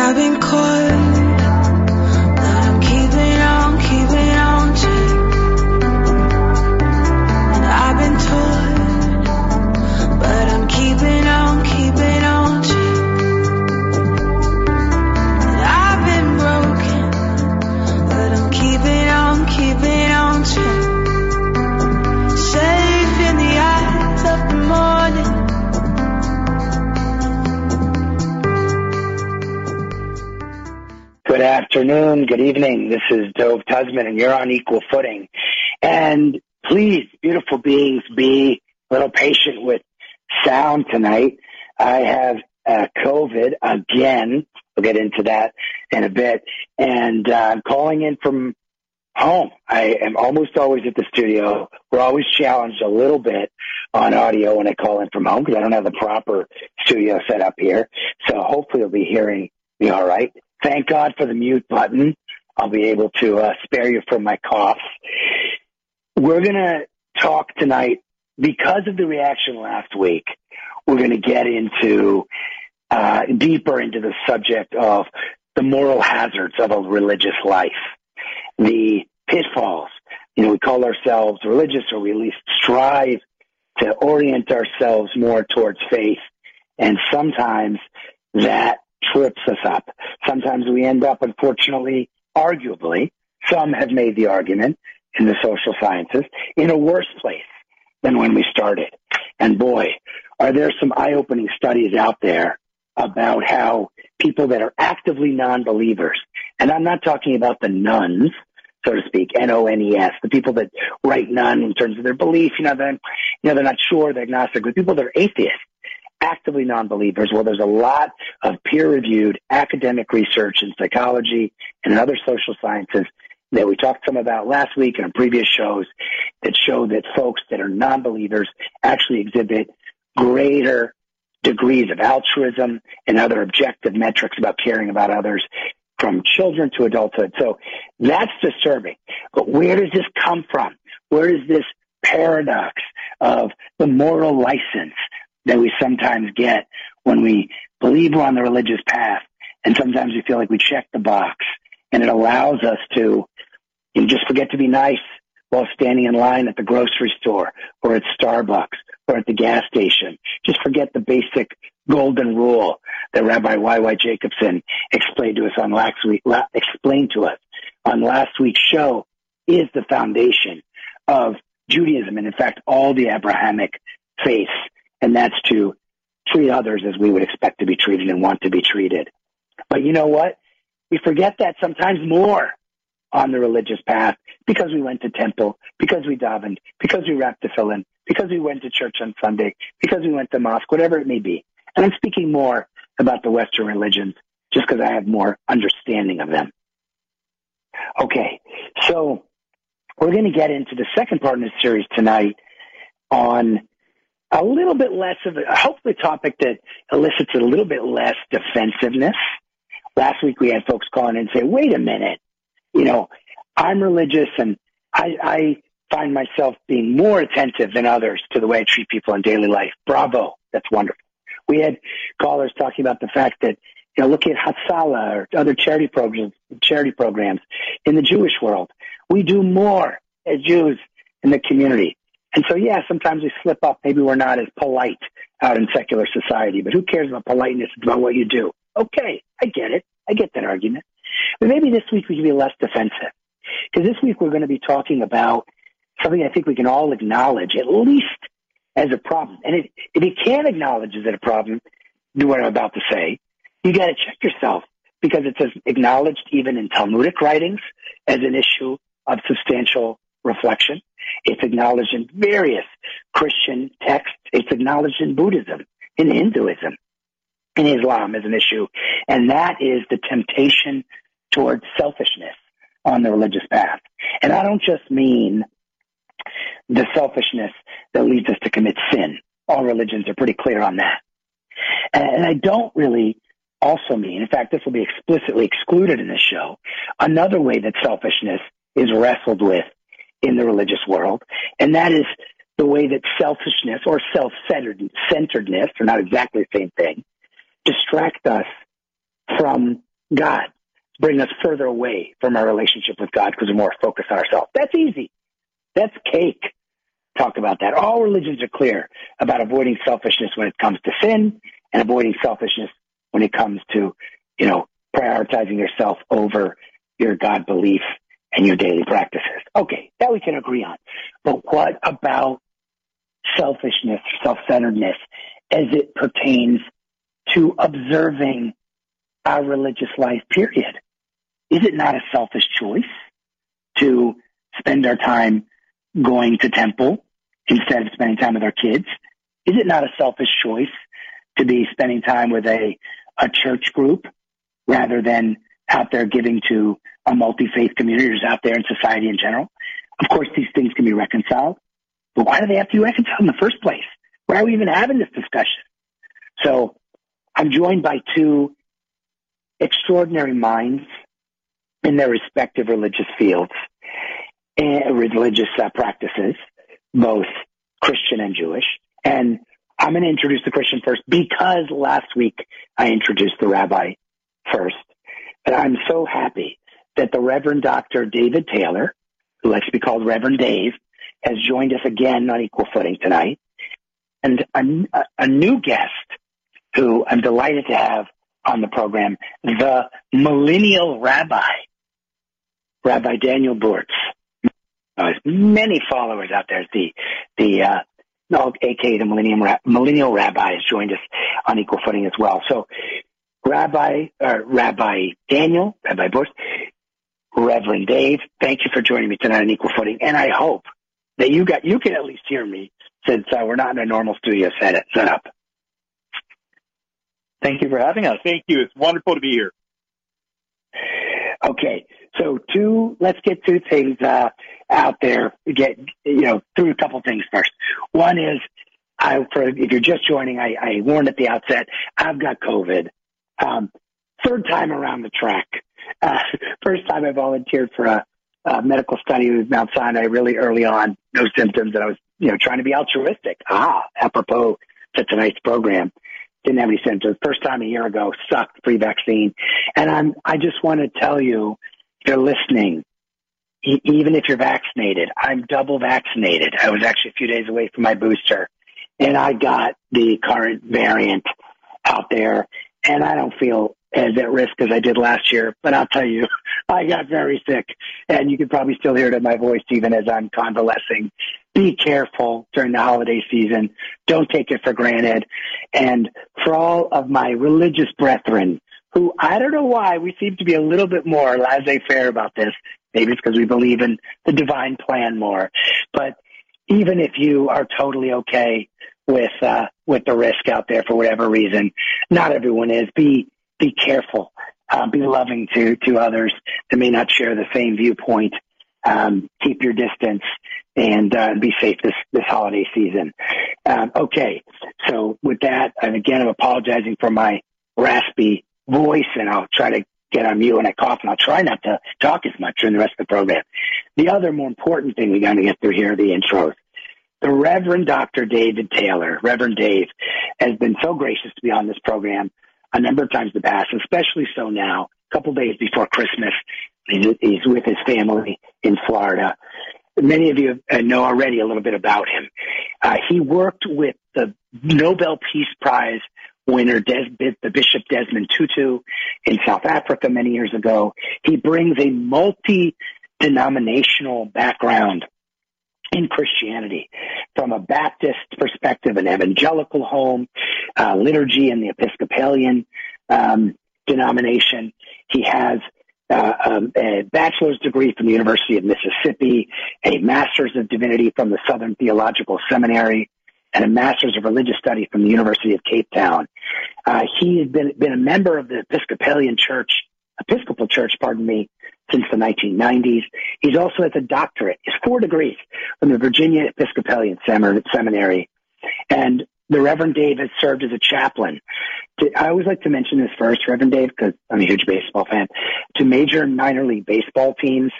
I've been caught, afternoon, good evening. This is Dove Tusman, and you're on equal footing. And please, beautiful beings, be a little patient with sound tonight. I have uh, COVID again. We'll get into that in a bit. And uh, I'm calling in from home. I am almost always at the studio. We're always challenged a little bit on audio when I call in from home because I don't have the proper studio set up here. So hopefully you'll be hearing me all right. Thank God for the mute button. I'll be able to uh, spare you from my cough. We're going to talk tonight because of the reaction last week. We're going to get into uh, deeper into the subject of the moral hazards of a religious life, the pitfalls. You know, we call ourselves religious, or we at least strive to orient ourselves more towards faith, and sometimes that trips us up. Sometimes we end up, unfortunately, arguably, some have made the argument in the social sciences, in a worse place than when we started. And boy, are there some eye-opening studies out there about how people that are actively non-believers, and I'm not talking about the nuns, so to speak, N-O-N-E-S, the people that write none in terms of their belief, you know, you know, they're not sure, they're agnostic, but people that are atheists, actively non-believers. Well, there's a lot of peer-reviewed academic research in psychology and in other social sciences that we talked some about last week and on previous shows that show that folks that are non-believers actually exhibit greater degrees of altruism and other objective metrics about caring about others from children to adulthood. So that's disturbing. But where does this come from? Where is this paradox of the moral license that we sometimes get when we believe we're on the religious path and sometimes we feel like we check the box and it allows us to you know, just forget to be nice while standing in line at the grocery store or at Starbucks or at the gas station. Just forget the basic golden rule that Rabbi Y.Y. Jacobson explained to us on last week, la- explained to us on last week's show is the foundation of Judaism and in fact all the Abrahamic faiths and that's to treat others as we would expect to be treated and want to be treated. But you know what? We forget that sometimes more on the religious path because we went to temple, because we davened, because we wrapped tefillin, because we went to church on Sunday, because we went to mosque, whatever it may be. And I'm speaking more about the Western religions just because I have more understanding of them. Okay, so we're going to get into the second part of this series tonight on a little bit less of a, hopefully a topic that elicits a little bit less defensiveness. Last week we had folks calling in and say, wait a minute, you know, I'm religious and I, I find myself being more attentive than others to the way I treat people in daily life. Bravo. That's wonderful. We had callers talking about the fact that, you know, look at Hatzalah or other charity programs, charity programs in the Jewish world. We do more as Jews in the community. And so, yeah, sometimes we slip up. Maybe we're not as polite out in secular society, but who cares about politeness? It's about what you do. Okay, I get it. I get that argument. But maybe this week we can be less defensive. Because this week we're going to be talking about something I think we can all acknowledge, at least as a problem. And it, if you can't acknowledge it as a problem, do what I'm about to say, you got to check yourself because it says acknowledged even in Talmudic writings as an issue of substantial reflection. It's acknowledged in various Christian texts. It's acknowledged in Buddhism, in Hinduism, in Islam as an issue. And that is the temptation towards selfishness on the religious path. And I don't just mean the selfishness that leads us to commit sin. All religions are pretty clear on that. And I don't really also mean, in fact, this will be explicitly excluded in this show, another way that selfishness is wrestled with in the religious world, and that is the way that selfishness or self-centeredness—they're not exactly the same thing, distract us from God, bring us further away from our relationship with God because we're more focused on ourselves. That's easy. That's cake. Talk about that. All religions are clear about avoiding selfishness when it comes to sin and avoiding selfishness when it comes to, you know, prioritizing yourself over your God belief and your daily practices. Okay, that we can agree on. But what about selfishness, self-centeredness as it pertains to observing our religious life, period? Is it not a selfish choice to spend our time going to temple instead of spending time with our kids? Is it not a selfish choice to be spending time with a, a church group rather than out there giving to a multi-faith community or out there in society in general? Of course, these things can be reconciled, but why do they have to be reconciled in the first place? Why are we even having this discussion? So I'm joined by two extraordinary minds in their respective religious fields and religious uh, practices, both Christian and Jewish. And I'm going to introduce the Christian first because last week I introduced the rabbi first. And I'm so happy that the Reverend Dr. David Taylor, who likes to be called Reverend Dave, has joined us again on equal footing tonight. And a, a new guest who I'm delighted to have on the program, the millennial rabbi, Rabbi Daniel Bortz. Uh, many followers out there. The the uh, no, aka the Millennium Millennial Rabbi has joined us on equal footing as well. So, Rabbi uh, Rabbi Daniel, Rabbi Bortz, Reverend Dave, thank you for joining me tonight on equal footing, and I hope that you got you can at least hear me since uh, we're not in a normal studio set setup. Thank you for having us. Thank you. It's wonderful to be here. Okay, so two, let's get two things uh, out there. Get you know through a couple things first. One is, I for if you're just joining, I, I warned at the outset. I've got COVID. Um, third time around the track. Uh, first time I volunteered for a, a medical study with Mount Sinai really early on, no symptoms, and I was you know trying to be altruistic. Ah, apropos to tonight's program didn't have any symptoms. First time a year ago, sucked free vaccine. And I'm, I just want to tell you, if you're listening, e- even if you're vaccinated, I'm double vaccinated. I was actually a few days away from my booster and I got the current variant out there and I don't feel as at risk as I did last year, but I'll tell you, I got very sick and you can probably still hear it in my voice even as I'm convalescing be careful during the holiday season. Don't take it for granted. And for all of my religious brethren who I don't know why we seem to be a little bit more laissez-faire about this. Maybe it's because we believe in the divine plan more. But even if you are totally okay with uh, with the risk out there for whatever reason, not everyone is. Be be careful. Uh, be loving to to others that may not share the same viewpoint. Um, keep your distance and uh, be safe this this holiday season. Um, okay, so with that, and again, I'm apologizing for my raspy voice, and I'll try to get on mute when I cough, and I'll try not to talk as much during the rest of the program. The other more important thing we got to get through here are the intros. The Reverend Dr. David Taylor, Reverend Dave, has been so gracious to be on this program a number of times in the past, especially so now, a couple days before Christmas. He's, with his family in Florida many of you know already a little bit about him. Uh, he worked with the Nobel Peace Prize winner, Des- the Bishop Desmond Tutu in South Africa many years ago. He brings a multi-denominational background in Christianity from a Baptist perspective, an evangelical home, uh, liturgy in the Episcopalian um, denomination. He has uh, um, a bachelor's degree from the University of Mississippi, a master's of divinity from the Southern Theological Seminary, and a master's of religious study from the University of Cape Town. Uh, he has been been a member of the Episcopalian Church, Episcopal Church, pardon me, since the 1990s. He's also has a doctorate, his four degrees from the Virginia Episcopalian Seminary, and the Reverend Dave has served as a chaplain. I always like to mention this first, Reverend Dave, because I'm a huge baseball fan, to major and minor league baseball teams,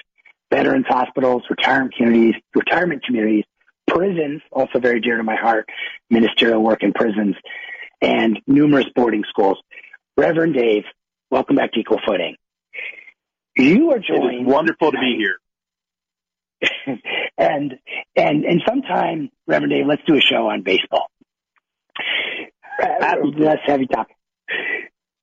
veterans hospitals, retirement communities, retirement communities, prisons, also very dear to my heart, ministerial work in prisons, and numerous boarding schools. Reverend Dave welcome back to Equal Footing. You are joined. It is wonderful tonight. to be here. and and and sometime, Reverend Dave, let's do a show on baseball. Uh, let's have you talk.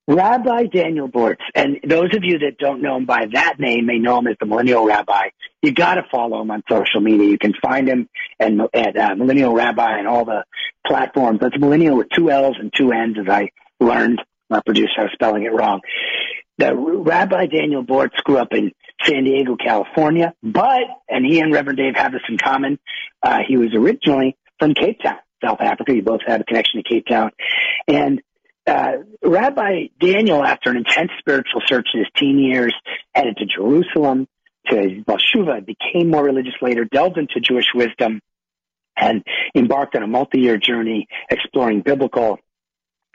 Rabbi Daniel Bortz, and those of you that don't know him by that name may know him as the Millennial Rabbi. You got to follow him on social media. You can find him at, at uh, Millennial Rabbi and all the platforms. That's Millennial with two L's and two N's, as I learned. My producer was spelling it wrong. The Rabbi Daniel Bortz grew up in San Diego, California, but, and he and Reverend Dave have this in common, uh, he was originally from Cape Town, South Africa. You both have a connection to Cape Town. And uh, Rabbi Daniel, after an intense spiritual search in his teen years, headed to Jerusalem, to Balshuva, became more religious later, delved into Jewish wisdom, and embarked on a multi-year journey exploring biblical,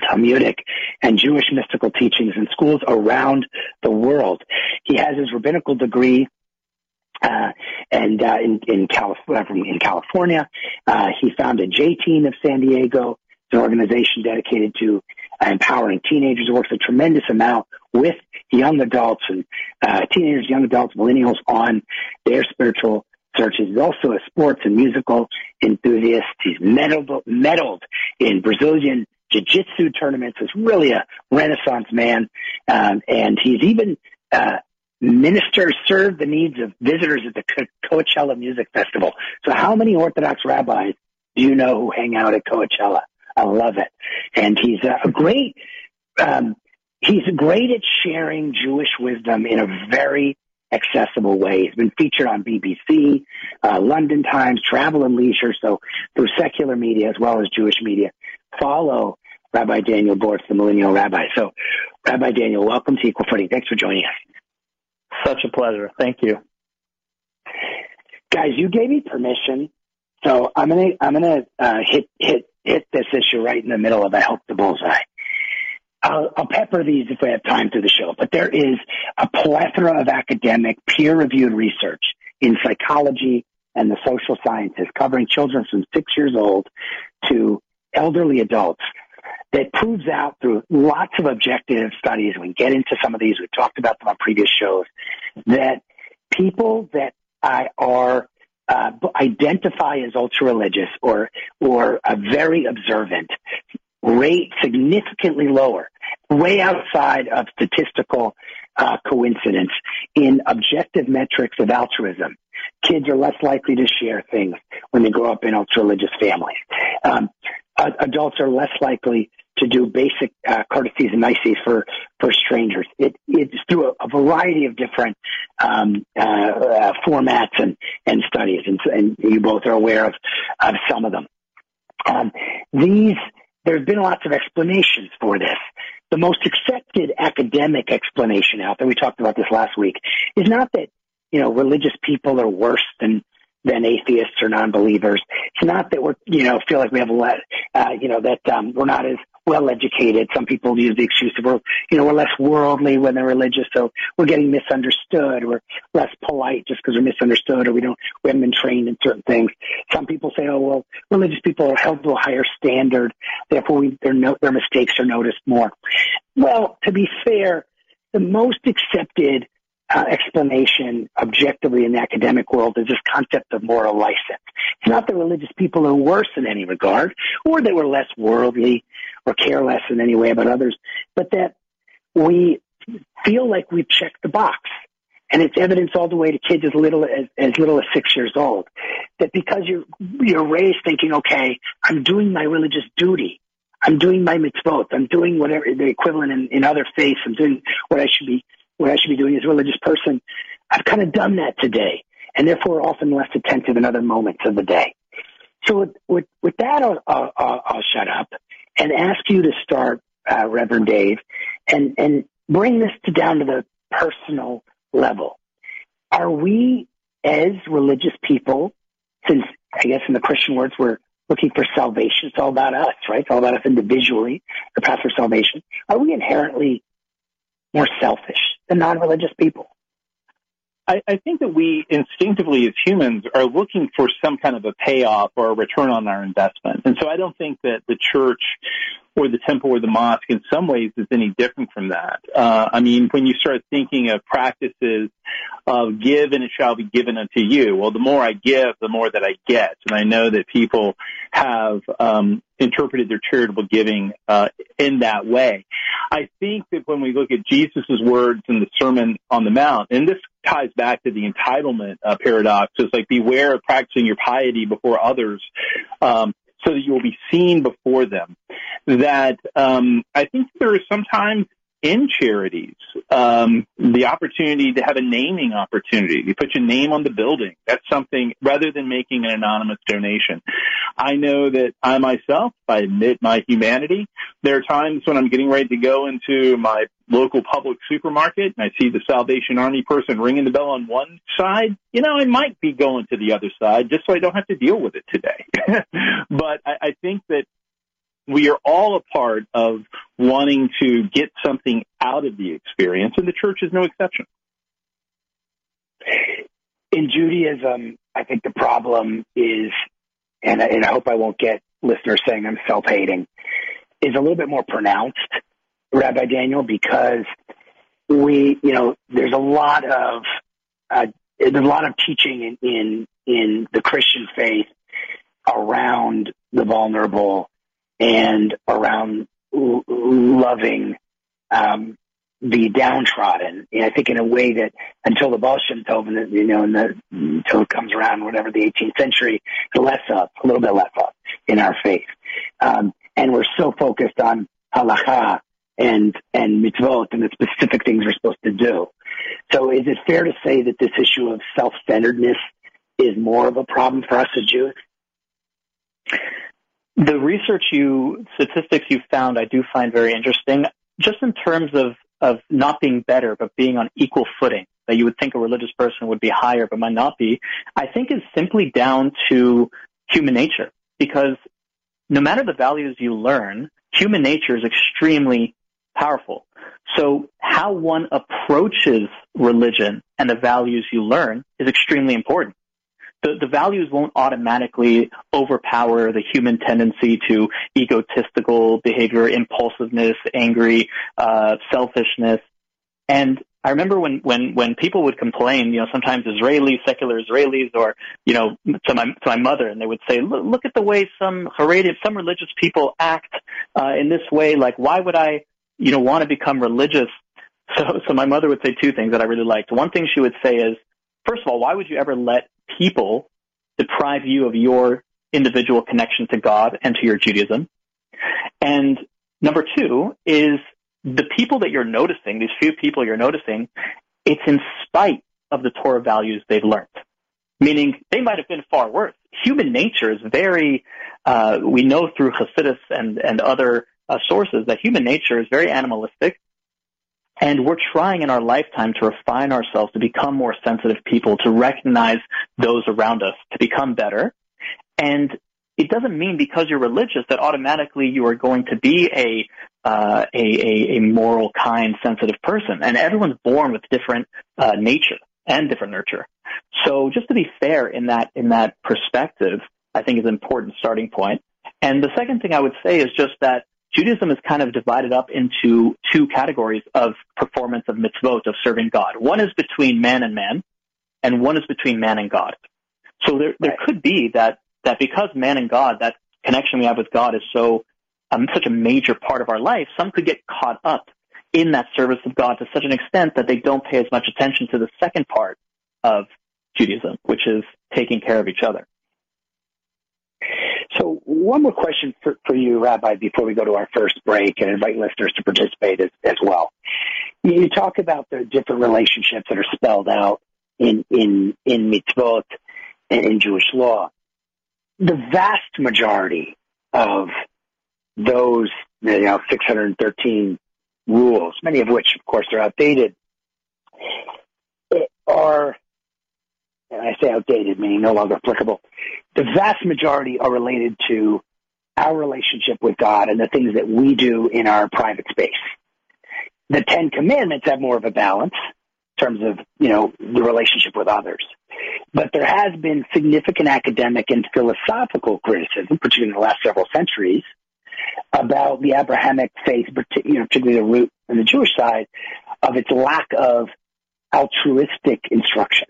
Talmudic, and Jewish mystical teachings in schools around the world. He has his rabbinical degree uh, and uh, in in, Calif- in California, uh, he founded J Teen of San Diego, an organization dedicated to empowering teenagers. It works a tremendous amount with young adults and uh, teenagers, young adults, millennials on their spiritual searches. He's also a sports and musical enthusiast. He's medaled, medaled in Brazilian jiu-jitsu tournaments. He's really a renaissance man. Um, and he's even uh, ministers served the needs of visitors at the Coachella Music Festival. So how many Orthodox rabbis do you know who hang out at Coachella? I love it. And he's a great, um, he's great at sharing Jewish wisdom in a very accessible way. He's been featured on BBC, uh, London Times, Travel and Leisure, so through secular media as well as Jewish media. Follow Rabbi Daniel Bortz, the Millennial Rabbi. So, Rabbi Daniel, welcome to Equal Footing. Thanks for joining us. Such a pleasure. Thank you. Guys, you gave me permission, so I'm gonna I'm gonna uh, hit hit hit this issue right in the middle of I hope the bullseye. I'll, I'll pepper these if we have time through the show, but there is a plethora of academic peer-reviewed research in psychology and the social sciences covering children from six years old to elderly adults that proves out through lots of objective studies. We get into some of these. We've talked about them on previous shows that people that are uh, identify as ultra religious or or a very observant rate significantly lower, way outside of statistical uh, coincidence in objective metrics of altruism. Kids are less likely to share things when they grow up in ultra religious families. Um, adults are less likely to do basic uh, courtesies and niceties for for strangers. It, it's through a, a variety of different um, uh, uh, formats and and studies, and, and you both are aware of of some of them. Um, these there have been lots of explanations for this. The most accepted academic explanation out there, we talked about this last week, is not that you know religious people are worse than than atheists or non-believers. It's not that we're, you know, feel like we have a lot, uh, you know, that um, we're not as well educated. Some people use the excuse of we're, you know, we're less worldly when they're religious, so we're getting misunderstood. We're less polite just because we're misunderstood, or we don't, we haven't been trained in certain things. Some people say, oh well, religious people are held to a higher standard, therefore we, their no, their mistakes are noticed more. Well, to be fair, the most accepted uh, explanation objectively in the academic world is this concept of moral license. It's not that religious people are worse in any regard, or they were less worldly or care less in any way about others, but that we feel like we've checked the box. And it's evidence all the way to kids as little as, as little as six years old. That because you're, you're raised thinking, okay, I'm doing my religious duty. I'm doing my mitzvot. I'm doing whatever the equivalent in, in other faiths. I'm doing what I should be what I should be doing as a religious person. I've kind of done that today, and therefore often less attentive in other moments of the day. So with with, with that, I'll, I'll, I'll, shut up and ask you to start, uh, Reverend Dave, and and bring this to down to the personal level. Are we as religious people, since I guess in the Christian words we're looking for salvation, it's all about us, right? It's all about us individually, the path for salvation. Are we inherently more selfish than non-religious people. I, I think that we instinctively as humans are looking for some kind of a payoff or a return on our investment. And so I don't think that the church or the temple or the mosque in some ways is any different from that. Uh, I mean, when you start thinking of practices of give and it shall be given unto you, well, the more I give, the more that I get. And I know that people have um, interpreted their charitable giving uh, in that way. I think that when we look at Jesus' words in the Sermon on the Mount, and this ties back to the entitlement uh, paradox, it's like beware of practicing your piety before others. Um, so that you will be seen before them. That um, I think there is sometimes in charities um, the opportunity to have a naming opportunity. You put your name on the building. That's something rather than making an anonymous donation. I know that I myself, I admit my humanity. There are times when I'm getting ready to go into my local public supermarket and I see the Salvation Army person ringing the bell on one side, you know, I might be going to the other side just so I don't have to deal with it today. but I, I think that we are all a part of wanting to get something out of the experience, and the church is no exception. In Judaism, I think the problem is, and I, and I hope I won't get listeners saying I'm self-hating, is a little bit more pronounced Rabbi Daniel, because we, you know, there's a lot of uh, there's a lot of teaching in, in in the Christian faith around the vulnerable and around l- loving um, the downtrodden. And I think in a way that until the Tov, you know, the, until it comes around, whatever the 18th century, less up, a little bit less up in our faith. Um, and we're so focused on halacha and and mitzvot and the specific things we're supposed to do. So is it fair to say that this issue of self-centeredness is more of a problem for us as Jews? The research you statistics you found I do find very interesting, just in terms of of not being better but being on equal footing. That you would think a religious person would be higher but might not be. I think is simply down to human nature because no matter the values you learn, human nature is extremely powerful. So how one approaches religion and the values you learn is extremely important. The, the values won't automatically overpower the human tendency to egotistical behavior, impulsiveness, angry, uh, selfishness. And I remember when, when, when people would complain, you know, sometimes Israelis, secular Israelis, or, you know, to my, to my mother, and they would say, look, look at the way some Haredi, some religious people act, uh, in this way. Like, why would I, you know, want to become religious. So, so my mother would say two things that I really liked. One thing she would say is, first of all, why would you ever let people deprive you of your individual connection to God and to your Judaism? And number two is the people that you're noticing, these few people you're noticing, it's in spite of the Torah values they've learned. Meaning they might have been far worse. Human nature is very, uh, we know through Hasidus and, and other uh, sources that human nature is very animalistic. And we're trying in our lifetime to refine ourselves to become more sensitive people, to recognize those around us, to become better. And it doesn't mean because you're religious that automatically you are going to be a, uh, a, a, a, moral, kind, sensitive person. And everyone's born with different uh, nature and different nurture. So just to be fair in that in that perspective, I think is an important starting point. And the second thing I would say is just that Judaism is kind of divided up into two categories of performance of mitzvot, of serving God. One is between man and man, and one is between man and God. So there, there could be that, that because man and God, that connection we have with God is so, um, such a major part of our life, some could get caught up in that service of God to such an extent that they don't pay as much attention to the second part of Judaism, which is taking care of each other. So one more question for, for you, Rabbi, before we go to our first break and invite listeners to participate as, as well. You talk about the different relationships that are spelled out in, in, in mitzvot and in Jewish law. The vast majority of those, you know, 613 rules, many of which, of course, are outdated, are and I say outdated, meaning no longer applicable, the vast majority are related to our relationship with God and the things that we do in our private space. The Ten Commandments have more of a balance in terms of, you know, the relationship with others. But there has been significant academic and philosophical criticism, particularly in the last several centuries, about the Abrahamic faith, you know, particularly the root and the Jewish side of its lack of altruistic instruction.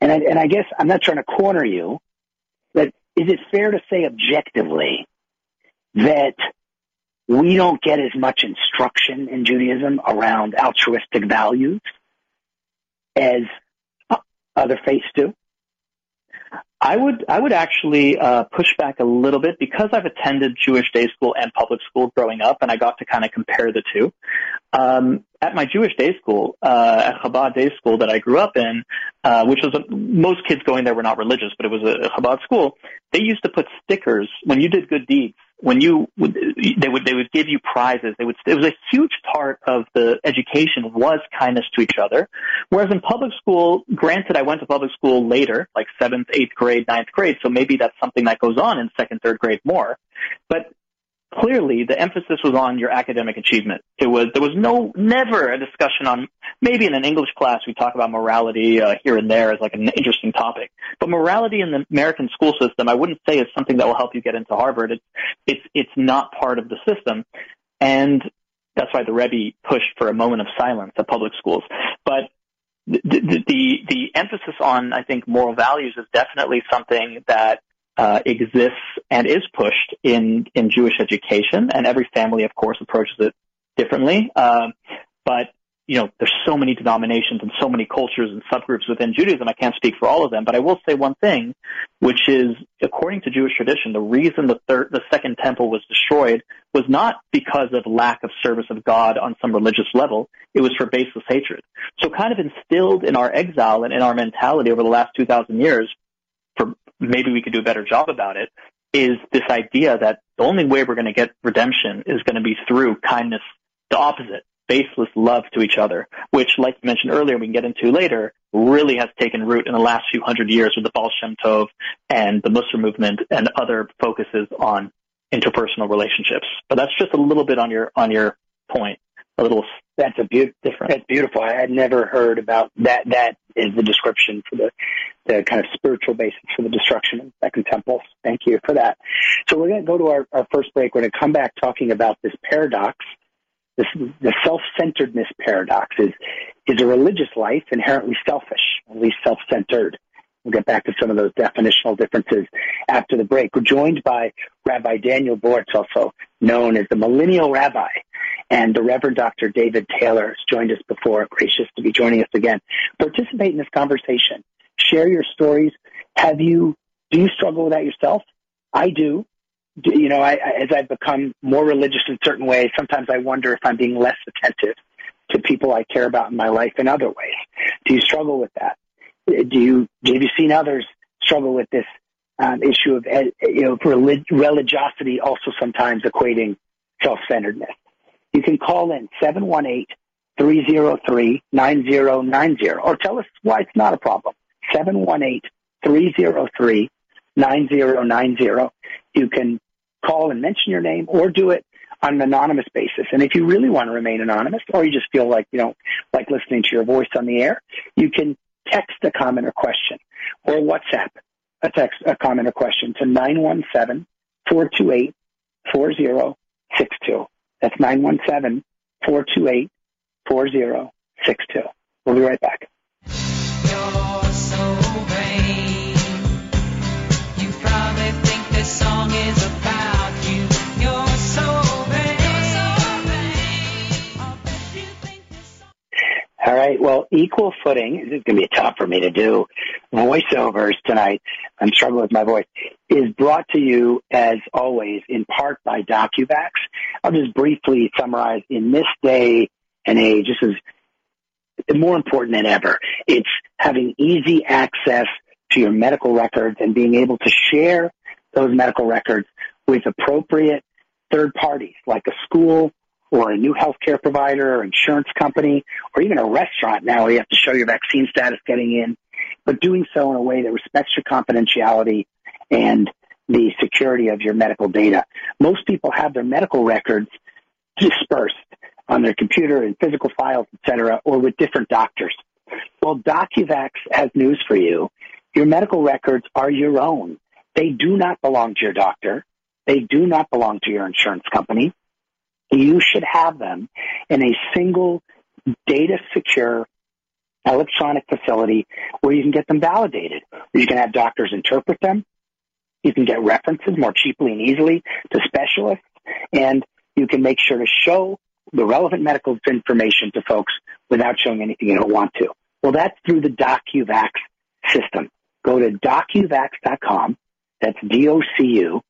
And I, and I guess I'm not trying to corner you, but is it fair to say objectively that we don't get as much instruction in Judaism around altruistic values as other faiths do? I would I would actually uh, push back a little bit because I've attended Jewish day school and public school growing up, and I got to kind of compare the two. Um, at my Jewish day school, uh, at Chabad day school that I grew up in, uh, which was a, most kids going there were not religious, but it was a, Chabad school. They used to put stickers when you did good deeds when you would, they would they would give you prizes. They would it was a huge part of the education was kindness to each other. Whereas in public school, granted, I went to public school later, like seventh, eighth grade, ninth grade, so maybe that's something that goes on in second, third grade more. But clearly the emphasis was on your academic achievement. It was there was no never a discussion on maybe in an English class we talk about morality uh, here and there as like an interesting topic, but morality in the American school system I wouldn't say is something that will help you get into Harvard. It's it's it's not part of the system, and that's why the Rebbe pushed for a moment of silence at public schools. But the, the, the, the emphasis on, I think, moral values is definitely something that uh, exists and is pushed in in Jewish education, and every family, of course, approaches it differently. Um, but you know, there's so many denominations and so many cultures and subgroups within Judaism. I can't speak for all of them, but I will say one thing, which is, according to Jewish tradition, the reason the third, the second temple was destroyed was not because of lack of service of God on some religious level. It was for baseless hatred. So kind of instilled in our exile and in our mentality over the last 2,000 years maybe we could do a better job about it, is this idea that the only way we're going to get redemption is going to be through kindness, the opposite, baseless love to each other, which, like you mentioned earlier, we can get into later, really has taken root in the last few hundred years with the Baal Shem Tov and the Mussar movement and other focuses on interpersonal relationships. But that's just a little bit on your on your point a little that's a be- different. That's beautiful. I had never heard about that. That is the description for the the kind of spiritual basis for the destruction of the Second Temple. Thank you for that. So we're going to go to our, our first break. We're going to come back talking about this paradox. This the self-centeredness paradox is is a religious life inherently selfish, at least self-centered. We'll get back to some of those definitional differences after the break. We're joined by Rabbi Daniel Bortz, also known as the Millennial Rabbi. And the Reverend Dr. David Taylor has joined us before, gracious to be joining us again. Participate in this conversation. Share your stories. Have you, do you struggle with that yourself? I do. do you know, I, as I've become more religious in certain ways, sometimes I wonder if I'm being less attentive to people I care about in my life in other ways. Do you struggle with that? Do you, have you seen others struggle with this um, issue of, eh, you know, relig- religiosity also sometimes equating self-centeredness? you can call in 718-303-9090 or tell us why it's not a problem. 718-303-9090. You can call and mention your name or do it on an anonymous basis. And if you really want to remain anonymous or you just feel like you don't like listening to your voice on the air, you can text a comment or question or WhatsApp a text, a comment or question to 917 428 4062. That's 917 428 4062. We'll be right back. All right. Well, equal footing. This is going to be tough for me to do voiceovers tonight. I'm struggling with my voice. Is brought to you as always in part by DocuVax. I'll just briefly summarize. In this day and age, this is more important than ever. It's having easy access to your medical records and being able to share those medical records with appropriate third parties like a school or a new healthcare provider or insurance company or even a restaurant now where you have to show your vaccine status getting in, but doing so in a way that respects your confidentiality and the security of your medical data. Most people have their medical records dispersed on their computer and physical files, etc., or with different doctors. Well, DocuVax has news for you. Your medical records are your own. They do not belong to your doctor. They do not belong to your insurance company. You should have them in a single data secure electronic facility where you can get them validated. You can have doctors interpret them. You can get references more cheaply and easily to specialists and you can make sure to show the relevant medical information to folks without showing anything you don't want to. Well, that's through the DocuVax system. Go to docuvax.com. That's D-O-C-U-V-A-X.com.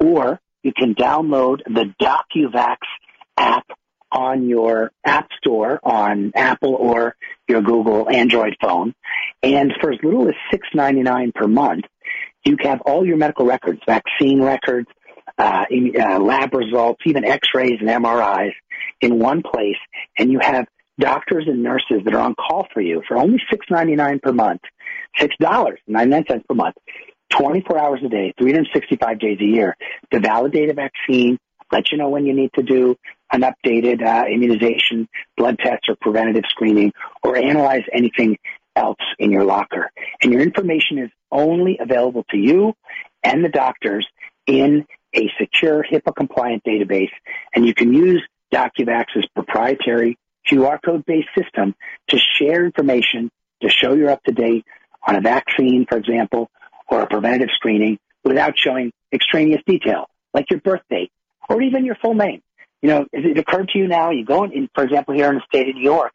Or you can download the DocuVax app on your app store on Apple or your Google Android phone. And for as little as $6.99 per month, you can have all your medical records, vaccine records, uh, in, uh, lab results, even x-rays and MRIs in one place. And you have doctors and nurses that are on call for you for only $6.99 per month, $6.99 per month, 24 hours a day, 365 days a year to validate a vaccine, let you know when you need to do an updated uh, immunization, blood test, or preventative screening, or analyze anything else in your locker. And your information is only available to you and the doctors in a secure HIPAA compliant database. And you can use DocuVax's proprietary QR code based system to share information to show you're up to date on a vaccine, for example, or a preventative screening without showing extraneous detail, like your birth date or even your full name. You know, it occurred to you now, you go in, for example, here in the state of New York,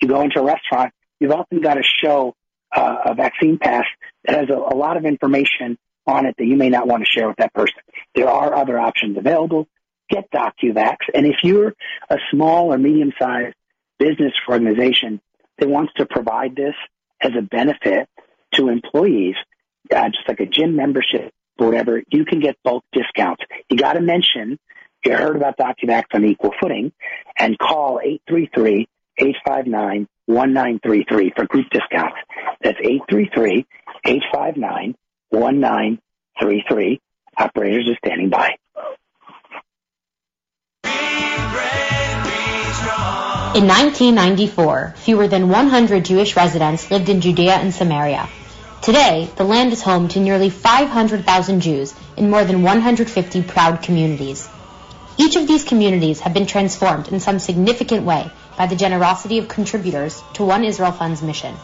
you go into a restaurant, you've often got to show uh, a vaccine pass that has a, a lot of information on it that you may not want to share with that person. There are other options available. Get DocuVax. And if you're a small or medium sized business organization that wants to provide this as a benefit to employees, uh, just like a gym membership or whatever, you can get bulk discounts. You got to mention you heard about DocuVax on equal footing and call 833-859-1933 for group discounts. That's 833-859-1933. Operators are standing by. In 1994, fewer than 100 Jewish residents lived in Judea and Samaria. Today, the land is home to nearly 500,000 Jews in more than 150 proud communities. Each of these communities have been transformed in some significant way by the generosity of contributors to One Israel Fund's mission.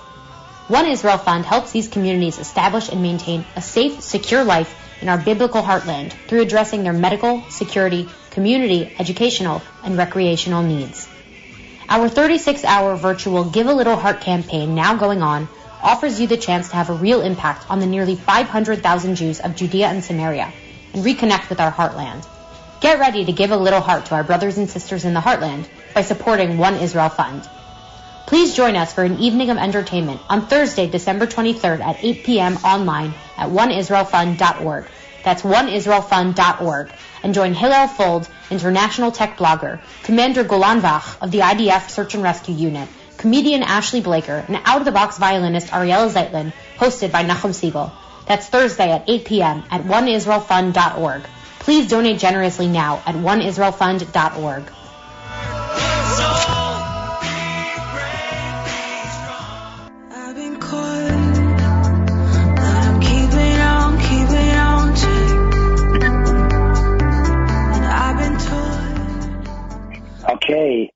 One Israel Fund helps these communities establish and maintain a safe, secure life in our biblical heartland through addressing their medical, security, community, educational, and recreational needs. Our 36-hour virtual Give a Little Heart campaign now going on offers you the chance to have a real impact on the nearly 500,000 Jews of Judea and Samaria and reconnect with our heartland. Get ready to give a little heart to our brothers and sisters in the heartland by supporting One Israel Fund. Please join us for an evening of entertainment on Thursday, December 23rd at 8 p.m. online at oneisraelfund.org. That's oneisraelfund.org. And join Hillel Fuld, international tech blogger, Commander Golan Vach of the IDF Search and Rescue Unit, comedian Ashley Blaker, and out-of-the-box violinist Ariella Zeitlin, hosted by Nachum Segal. That's Thursday at 8 p.m. at oneisraelfund.org. Please donate generously now at oneisraelfund.org. I've been caught, but I'm keeping on, keeping on check. And I've been told. Okay,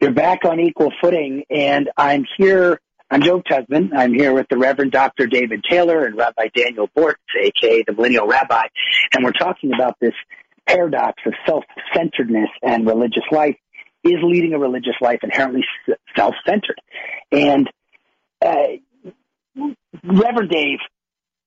you're back on equal footing, and I'm here. I'm Joe Tusman. I'm here with the Reverend Dr. David Taylor and Rabbi Daniel Bortz, aka the Millennial Rabbi, and we're talking about this paradox of self-centeredness and religious life. Is leading a religious life inherently self-centered? And uh, Reverend Dave,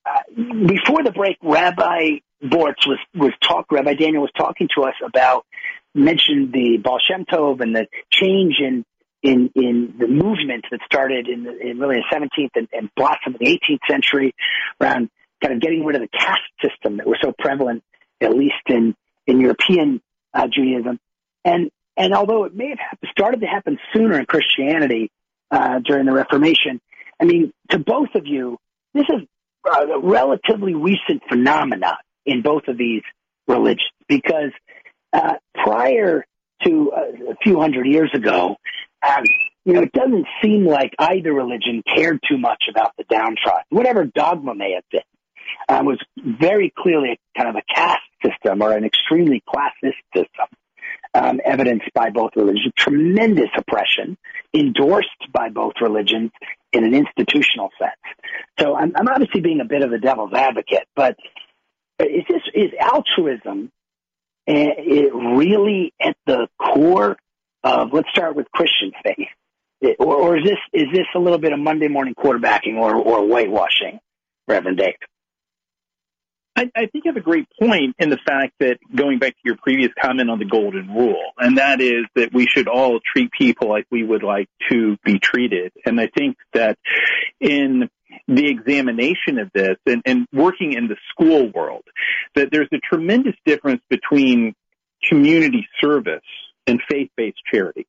uh, before the break, Rabbi Bortz was was talk. Rabbi Daniel was talking to us about mentioned the Baal Shem Tov and the change in in in the movement that started in, the, in really the 17th and, and blossomed in the 18th century around kind of getting rid of the caste system that was so prevalent, at least in in European uh, Judaism, and and although it may have started to happen sooner in Christianity uh, during the Reformation, I mean, to both of you, this is a relatively recent phenomena in both of these religions because uh, prior to uh, a few hundred years ago, um, you know, it doesn't seem like either religion cared too much about the downtrodden, whatever dogma may have been. um, was very clearly kind of a caste system or an extremely classist system, um, evidenced by both religions, tremendous oppression, endorsed by both religions in an institutional sense. So I'm, I'm obviously being a bit of a devil's advocate, but is this is altruism uh, it really at the core of? Let's start with Christian faith, it, or, or is this is this a little bit of Monday morning quarterbacking or or whitewashing, Reverend Dave? I, I think you have a great point in the fact that going back to your previous comment on the golden rule, and that is that we should all treat people like we would like to be treated. And I think that in the examination of this and, and working in the school world, that there's a tremendous difference between community service and faith-based charity.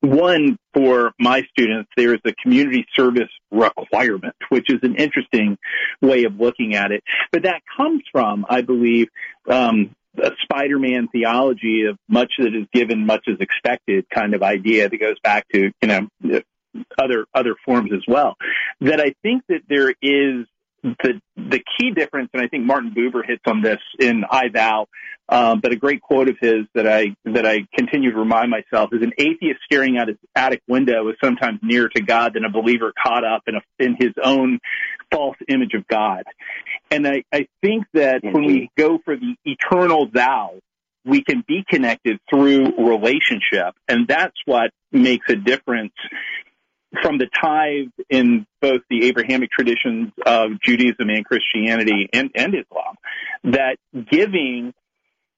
One, for my students, there is a community service requirement, which is an interesting way of looking at it. But that comes from, I believe, um, a Spider-Man theology of much that is given, much is expected kind of idea that goes back to, you know, other, other forms as well. That I think that there is the the key difference, and I think Martin Buber hits on this in I Thou, um, but a great quote of his that I that I continue to remind myself is an atheist staring out his attic window is sometimes nearer to God than a believer caught up in a, in his own false image of God. And I, I think that mm-hmm. when we go for the eternal thou, we can be connected through relationship, and that's what makes a difference from the tithe in both the Abrahamic traditions of Judaism and Christianity and, and Islam, that giving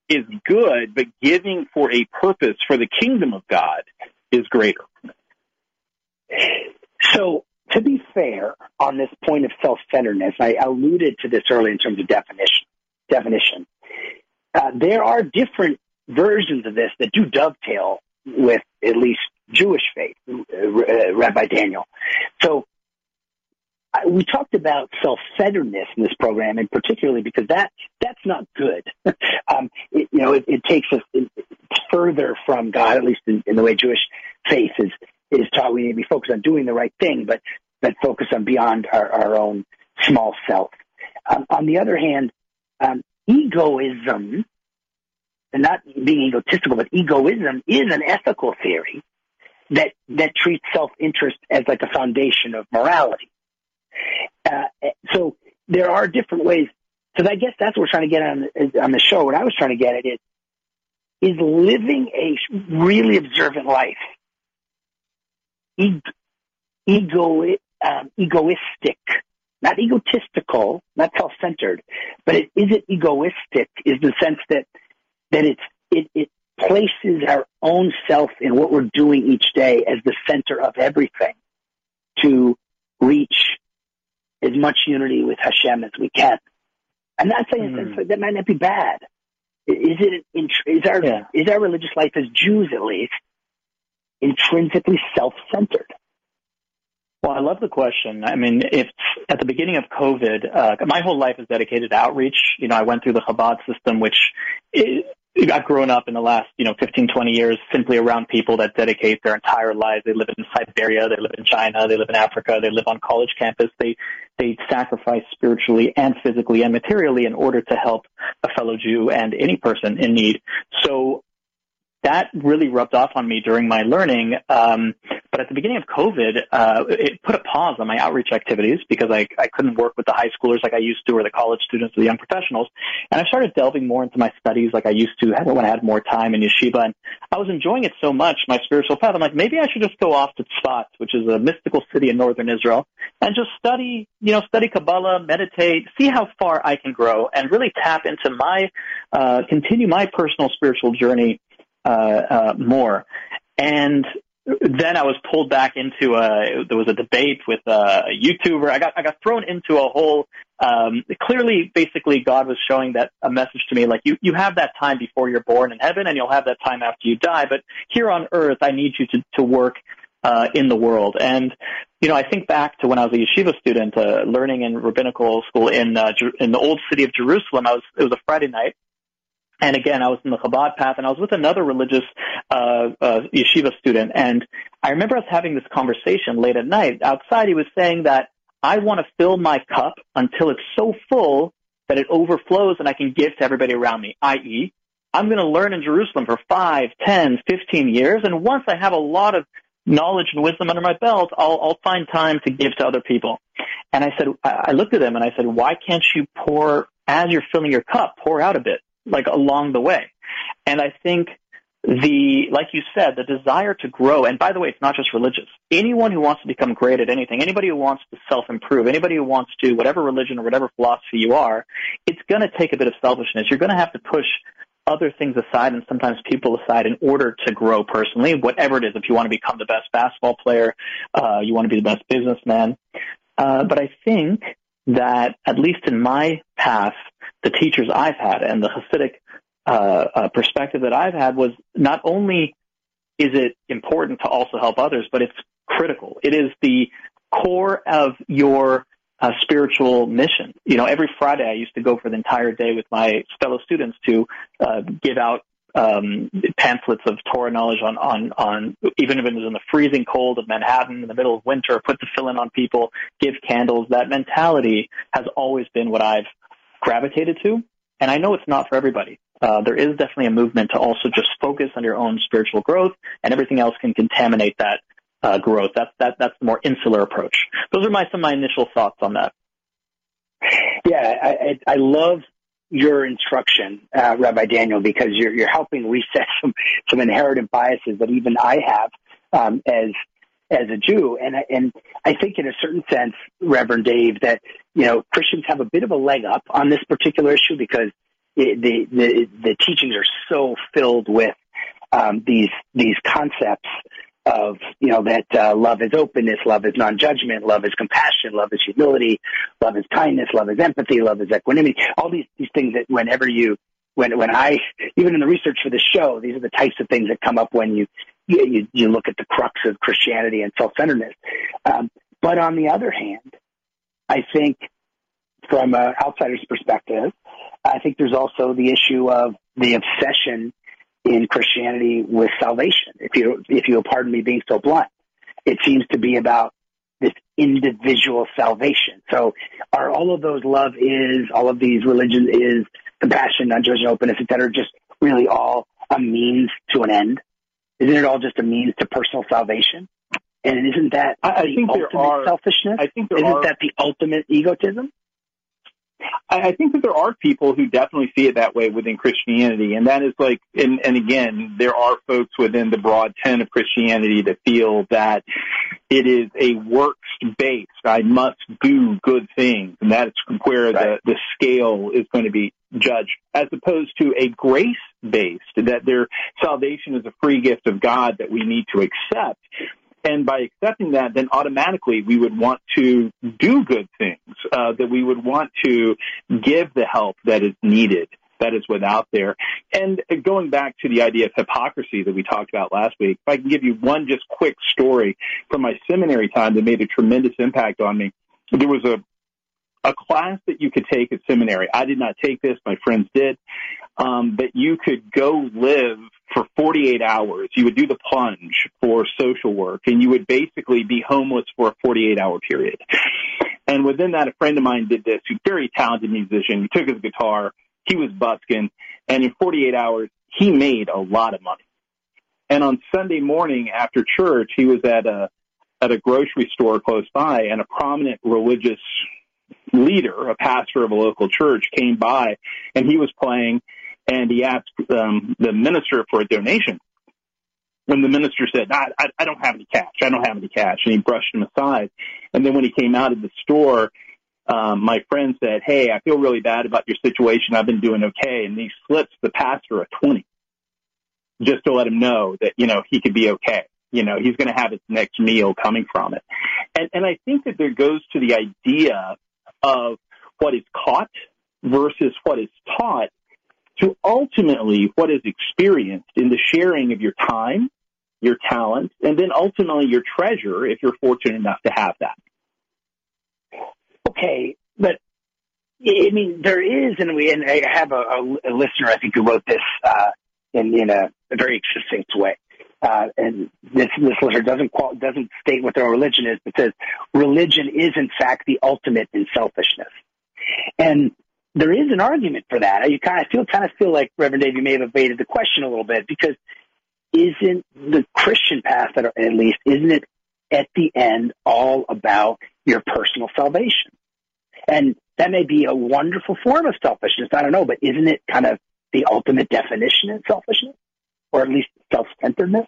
is good, but giving for a purpose for the kingdom of God is greater. So, to be fair on this point of self-centeredness, I alluded to this earlier in terms of definition. Definition. Uh, there are different versions of this that do dovetail with at least Jewish faith, uh, Rabbi Daniel. So we talked about self-centeredness in this program, and particularly because that that's not good. um, it, you know, it, it takes us further from God, at least in, in, the way Jewish faith is is taught. We need to be focused on doing the right thing, but but focus on beyond our, our own small self. Um, on the other hand, um, egoism, and not being egotistical, but egoism is an ethical theory that that treats self-interest as like a foundation of morality. Uh, so there are different ways. Because I guess that's what we're trying to get on on the show. What I was trying to get at is is living a really observant life ego um, egoistic, not egotistical, not self-centered, but it, is it egoistic? Is the sense that that it's it, it places our own self in what we're doing each day as the center of everything to reach as much unity with Hashem as we can. I'm not saying mm. that might not be bad. Is it is our yeah. is our religious life as Jews at least intrinsically self-centered? Well, I love the question. I mean, if at the beginning of COVID, uh, my whole life is dedicated to outreach. You know, I went through the Chabad system, which I've grown up in the last, you know, 15, 20 years simply around people that dedicate their entire lives. They live in Siberia, they live in China, they live in Africa, they live on college campus. They, they sacrifice spiritually and physically and materially in order to help a fellow Jew and any person in need. So that really rubbed off on me during my learning. Um, but at the beginning of COVID, uh, it put a pause on my outreach activities because I, I couldn't work with the high schoolers like I used to or the college students or the young professionals. And I started delving more into my studies like I used to when I had more time in yeshiva. And I was enjoying it so much, my spiritual path. I'm like, maybe I should just go off to Tzfat, which is a mystical city in northern Israel, and just study, you know, study Kabbalah, meditate, see how far I can grow and really tap into my, uh, continue my personal spiritual journey more. And then I was pulled back into a there was a debate with a YouTuber. I got I got thrown into a whole um, clearly basically God was showing that a message to me like you you have that time before you're born in heaven and you'll have that time after you die but here on earth I need you to to work uh, in the world and you know I think back to when I was a yeshiva student uh, learning in rabbinical school in uh, in the old city of Jerusalem I was it was a Friday night and again, I was in the Chabad path, and I was with another religious uh, uh, yeshiva student. And I remember us having this conversation late at night outside. He was saying that I want to fill my cup until it's so full that it overflows and I can give to everybody around me, i.e., I'm going to learn in Jerusalem for five, ten, fifteen years, and once I have a lot of knowledge and wisdom under my belt, I'll, I'll find time to give to other people. And I said, I looked at him and I said, why can't you pour, as you're filling your cup, pour out a bit, like along the way? And I think the, like you said, the desire to grow, and by the way, it's not just religious. Anyone who wants to become great at anything, anybody who wants to self-improve, anybody who wants to, whatever religion or whatever philosophy you are, it's going to take a bit of selfishness. You're going to have to push other things aside and sometimes people aside in order to grow personally, whatever it is. If you want to become the best basketball player, uh, you want to be the best businessman. Uh, but I think that at least in my path, the teachers I've had and the Hasidic uh, uh, perspective that I've had was not only is it important to also help others, but it's critical. It is the core of your uh, spiritual mission. You know, every Friday I used to go for the entire day with my fellow students to uh, give out um, pamphlets of Torah knowledge on, on, on, even if it was in the freezing cold of Manhattan in the middle of winter, put the fill in on people, give candles. That mentality has always been what I've gravitated to. And I know it's not for everybody. Uh, there is definitely a movement to also just focus on your own spiritual growth and everything else can contaminate that uh, growth. That's that that's the more insular approach. Those are my some of my initial thoughts on that. Yeah, I, I, I love your instruction, uh, Rabbi Daniel, because you're you're helping reset some some inherited biases that even I have um, as as a Jew, and and I think in a certain sense, Reverend Dave, that you know Christians have a bit of a leg up on this particular issue because it, the the the teachings are so filled with um, these these concepts of you know that uh, love is openness, love is non-judgment, love is compassion, love is humility, love is kindness, love is empathy, love is equanimity. All these these things that whenever you when when I even in the research for the show, these are the types of things that come up when you you, you look at the crux of Christianity and self-centeredness. Um, but on the other hand, I think from an outsider's perspective, I think there's also the issue of the obsession in Christianity with salvation. If you if you'll pardon me being so blunt, it seems to be about this individual salvation. So are all of those love is, all of these religions is, compassion, non-judgment, openness, etc., just really all a means to an end? Isn't it all just a means to personal salvation? And isn't that I, I the think ultimate there are, selfishness? I think there isn't are, that the ultimate egotism? I, I think that there are people who definitely see it that way within Christianity, and that is like, and, and again, there are folks within the broad tent of Christianity that feel that it is a works based. I must do good things, and that's where Right. the the scale is going to be judged, as opposed to a grace based. That their salvation is a free gift of God that we need to accept. And by accepting that, then automatically we would want to do good things, uh, that we would want to give the help that is needed, that is without there. And going back to the idea of hypocrisy that we talked about last week, if I can give you one just quick story from my seminary time that made a tremendous impact on me. There was a a class that you could take at seminary. I did not take this; my friends did. Um, but you could go live for 48 hours. You would do the plunge for social work, and you would basically be homeless for a 48 hour period. And within that, a friend of mine did this. He's a very talented musician. He took his guitar. He was busking, and in 48 hours, he made a lot of money. And on Sunday morning after church, he was at a at a grocery store close by, and a prominent religious leader, a pastor of a local church, came by, and he was playing, and he asked um, the minister for a donation. And the minister said, I, I, I don't have any cash, I don't have any cash, and he brushed him aside. And then when he came out of the store, um, my friend said, Hey, I feel really bad about your situation. I've been doing okay. And he slips the pastor a 20 just to let him know that, you know, he could be okay. You know, he's going to have his next meal coming from it. And, and I think that there goes to the idea of what is caught versus what is taught to ultimately what is experienced in the sharing of your time, your talent, and then ultimately your treasure if you're fortunate enough to have that. Okay, but I mean, there is, and we, and I have a, a, listener, I think, who wrote this uh, in in a, a very succinct way. Uh, and this, this listener doesn't qual- doesn't state what their religion is, but says religion is in fact the ultimate in selfishness. And there is an argument for that. You kind of feel kind of feel like Reverend Dave, you may have evaded the question a little bit because isn't the Christian path, at least, isn't it at the end all about your personal salvation? And that may be a wonderful form of selfishness. I don't know, but isn't it kind of the ultimate definition of selfishness, or at least self-centeredness?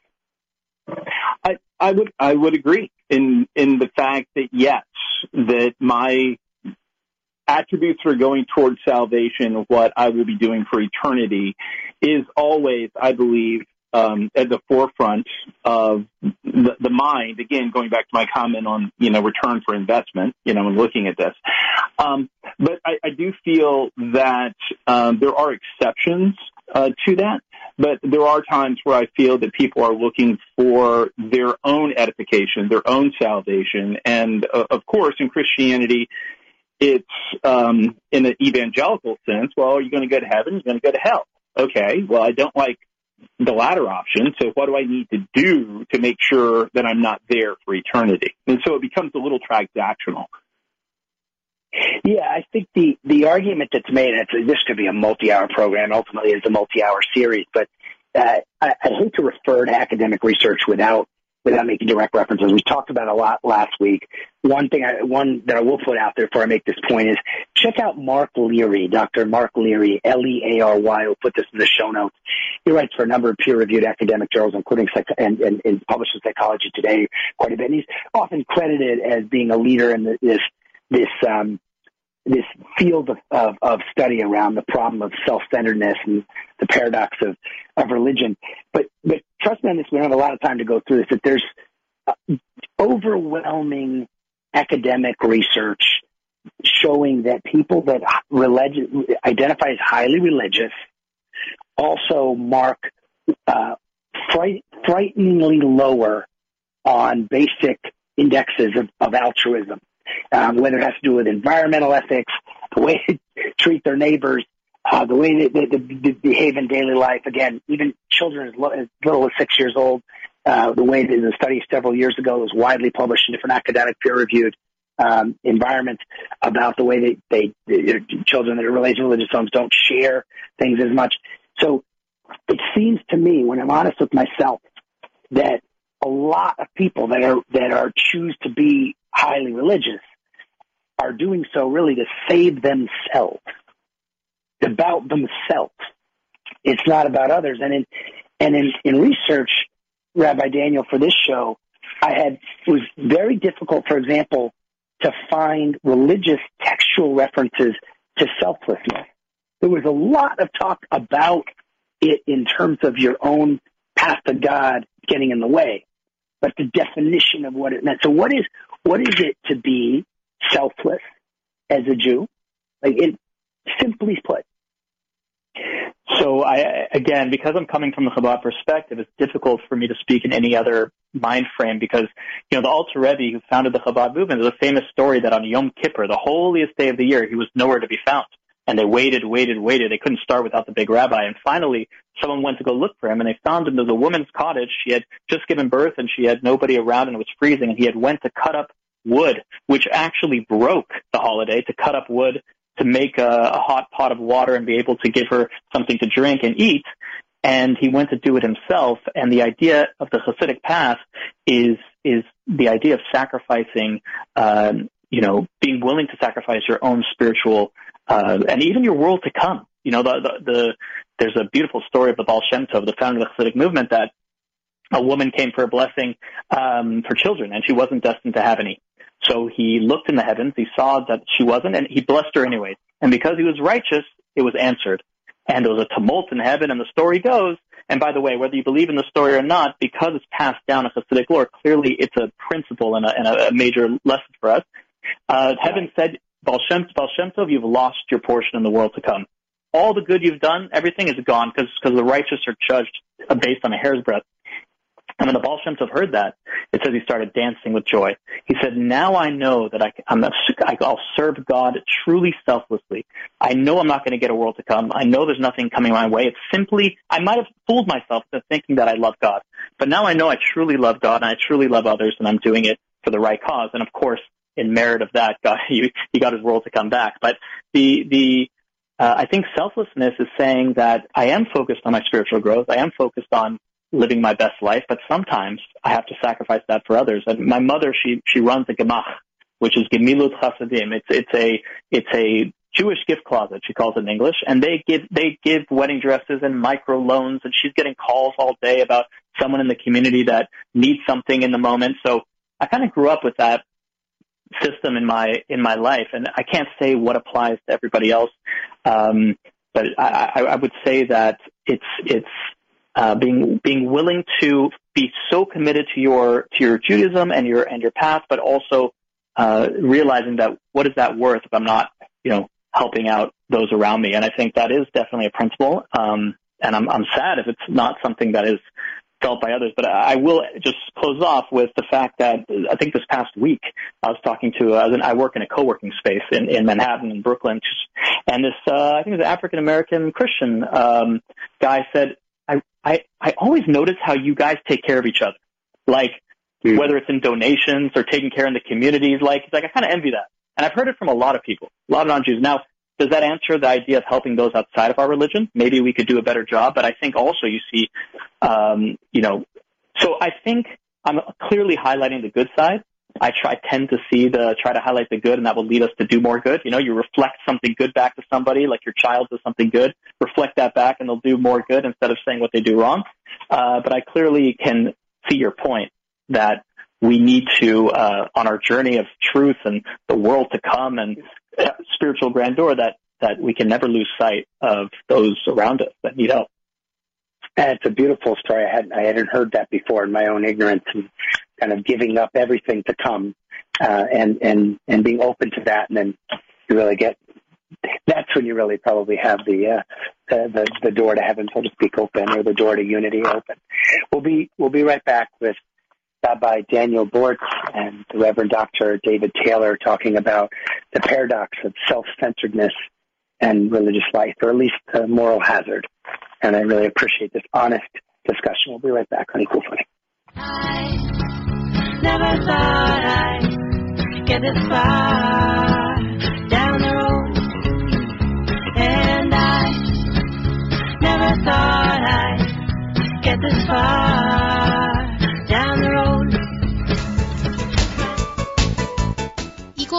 I, I would I would agree in in the fact that yes, that my attributes are going towards salvation, what I will be doing for eternity, is always, I believe, um, at the forefront of the, the, mind. Again, going back to my comment on you know return for investment, you know, when looking at this. Um, but I, I, do feel that um, there are exceptions uh, to that. But there are times where I feel that people are looking for their own edification, their own salvation, and uh, of course, in Christianity, it's um, in an evangelical sense. Well, are you going to go to heaven? You're going to go to hell. Okay. Well, I don't like the latter option. So what do I need to do to make sure that I'm not there for eternity? And so it becomes a little transactional. Yeah, I think the the argument that's made, and this could be a multi-hour program. Ultimately, it's a multi-hour series, but uh, I, I hate to refer to academic research without without making direct references. We talked about a lot last week. One thing, I, one that I will put out there before I make this point is check out Mark Leary, Dr. Mark Leary, L-E-A-R-Y. We'll put this in the show notes. He writes for a number of peer-reviewed academic journals, including psych- and, and, and published in Psychology Today quite a bit. And he's often credited as being a leader in the, this this um, this field of, of, of, study around the problem of self-centeredness and the paradox of, of religion. But, but trust me on this, we don't have a lot of time to go through this, that there's uh, overwhelming academic research showing that people that religion, identify as highly religious also mark uh, fright, frighteningly lower on basic indexes of, of altruism um, whether it has to do with environmental ethics, the way they treat their neighbors, uh, the way they, they, they, behave in daily life. Again, even children as, lo- as little as six years old, uh, the way that the study several years ago was widely published in different academic peer-reviewed um, environments about the way they, they, children that are raised in religious homes don't share things as much. So it seems to me, when I'm honest with myself, that a lot of people that are that are choose to be highly religious are doing so really to save themselves, It's about themselves. It's not about others. And in and in, in research, Rabbi Daniel, for this show, I had it was very difficult, for example, to find religious textual references to selflessness. There was a lot of talk about it in terms of your own path to God getting in the way but the definition of what it meant. So what is what is it to be selfless as a Jew? Like it, simply put. So I again, because I'm coming from the Chabad perspective, it's difficult for me to speak in any other mind frame because you know the Alter Rebbe who founded the Chabad movement. There's a famous story that on Yom Kippur, the holiest day of the year, he was nowhere to be found. And they waited, waited, waited. They couldn't start without the big rabbi. And finally, someone went to go look for him and they found him. There was a woman's cottage. She had just given birth and she had nobody around and it was freezing and he had went to cut up wood, which actually broke the holiday to cut up wood to make a, a hot pot of water and be able to give her something to drink and eat. And he went to do it himself. And the idea of the Hasidic path is, is the idea of sacrificing, um, you know, being willing to sacrifice your own spiritual uh, and even your world to come. You know, the, the, the, there's a beautiful story of the Baal Shem Tov, the founder of the Hasidic movement, that a woman came for a blessing um, for children, and she wasn't destined to have any. So he looked in the heavens, he saw that she wasn't, and he blessed her anyway. And because he was righteous, it was answered. And there was a tumult in heaven, and the story goes, and by the way, whether you believe in the story or not, because it's passed down as Hasidic lore, clearly it's a principle and a, and a major lesson for us. Uh, heaven said, Baal Shem, Baal Tov, you've lost your portion in the world to come. All the good you've done, everything is gone because the righteous are judged uh, based on a hair's breadth. And when the Baal Shem Tov heard that, it says he started dancing with joy. He said, now I know that I, I'm a, I'll serve God truly selflessly. I know I'm not going to get a world to come. I know there's nothing coming my way. It's simply, I might have fooled myself into thinking that I love God. But now I know I truly love God and I truly love others and I'm doing it for the right cause. And of course, in merit of that, God, he, he got his world to come back. But the, the, uh, I think selflessness is saying that I am focused on my spiritual growth. I am focused on living my best life, but sometimes I have to sacrifice that for others. And my mother, she, she runs a gemach, which is Gemilut Chasadim. It's, it's a, it's a Jewish gift closet, she calls it in English, and they give, they give wedding dresses and micro loans, and she's getting calls all day about someone in the community that needs something in the moment. So I kind of grew up with that system in my, in my life, and I can't say what applies to everybody else. Um, but I, I, would say that it's, it's, uh, being being willing to be so committed to your to your Judaism and your and your path, but also uh, realizing that what is that worth if I'm not you know helping out those around me? And I think that is definitely a principle. Um, and I'm I'm sad if it's not something that is felt by others. But I will just close off with the fact that I think this past week I was talking to uh, I work in a co-working space in, in Manhattan in Brooklyn, and this uh, I think it was an African American Christian um, guy said I, I, I always notice how you guys take care of each other. Like, mm. whether it's in donations or taking care in the communities, like, it's like I kind of envy that. And I've heard it from a lot of people, a lot of non-Jews. Now, does that answer the idea of helping those outside of our religion? Maybe we could do a better job, but I think also you see, um, you know, so I think I'm clearly highlighting the good side, I try tend to see the try to highlight the good, and that will lead us to do more good. You know, you reflect something good back to somebody, like your child does something good, reflect that back, and they'll do more good instead of saying what they do wrong. Uh, but I clearly can see your point that we need to, uh, on our journey of truth and the world to come and spiritual grandeur, that that we can never lose sight of those around us that need help. It's a beautiful story. I hadn't I hadn't heard that before in my own ignorance, and kind of giving up everything to come, uh, and and and being open to that, and then you really get. That's when you really probably have the, uh, the the the door to heaven, so to speak, open, or the door to unity open. We'll be we'll be right back with Rabbi Daniel Bortz and the Reverend Dr. David Taylor talking about the paradox of self-centeredness and religious life, or at least a moral hazard. And I really appreciate this honest discussion. We'll be right back on Equal Footing. I never thought I'd get this far the thought I'd get this far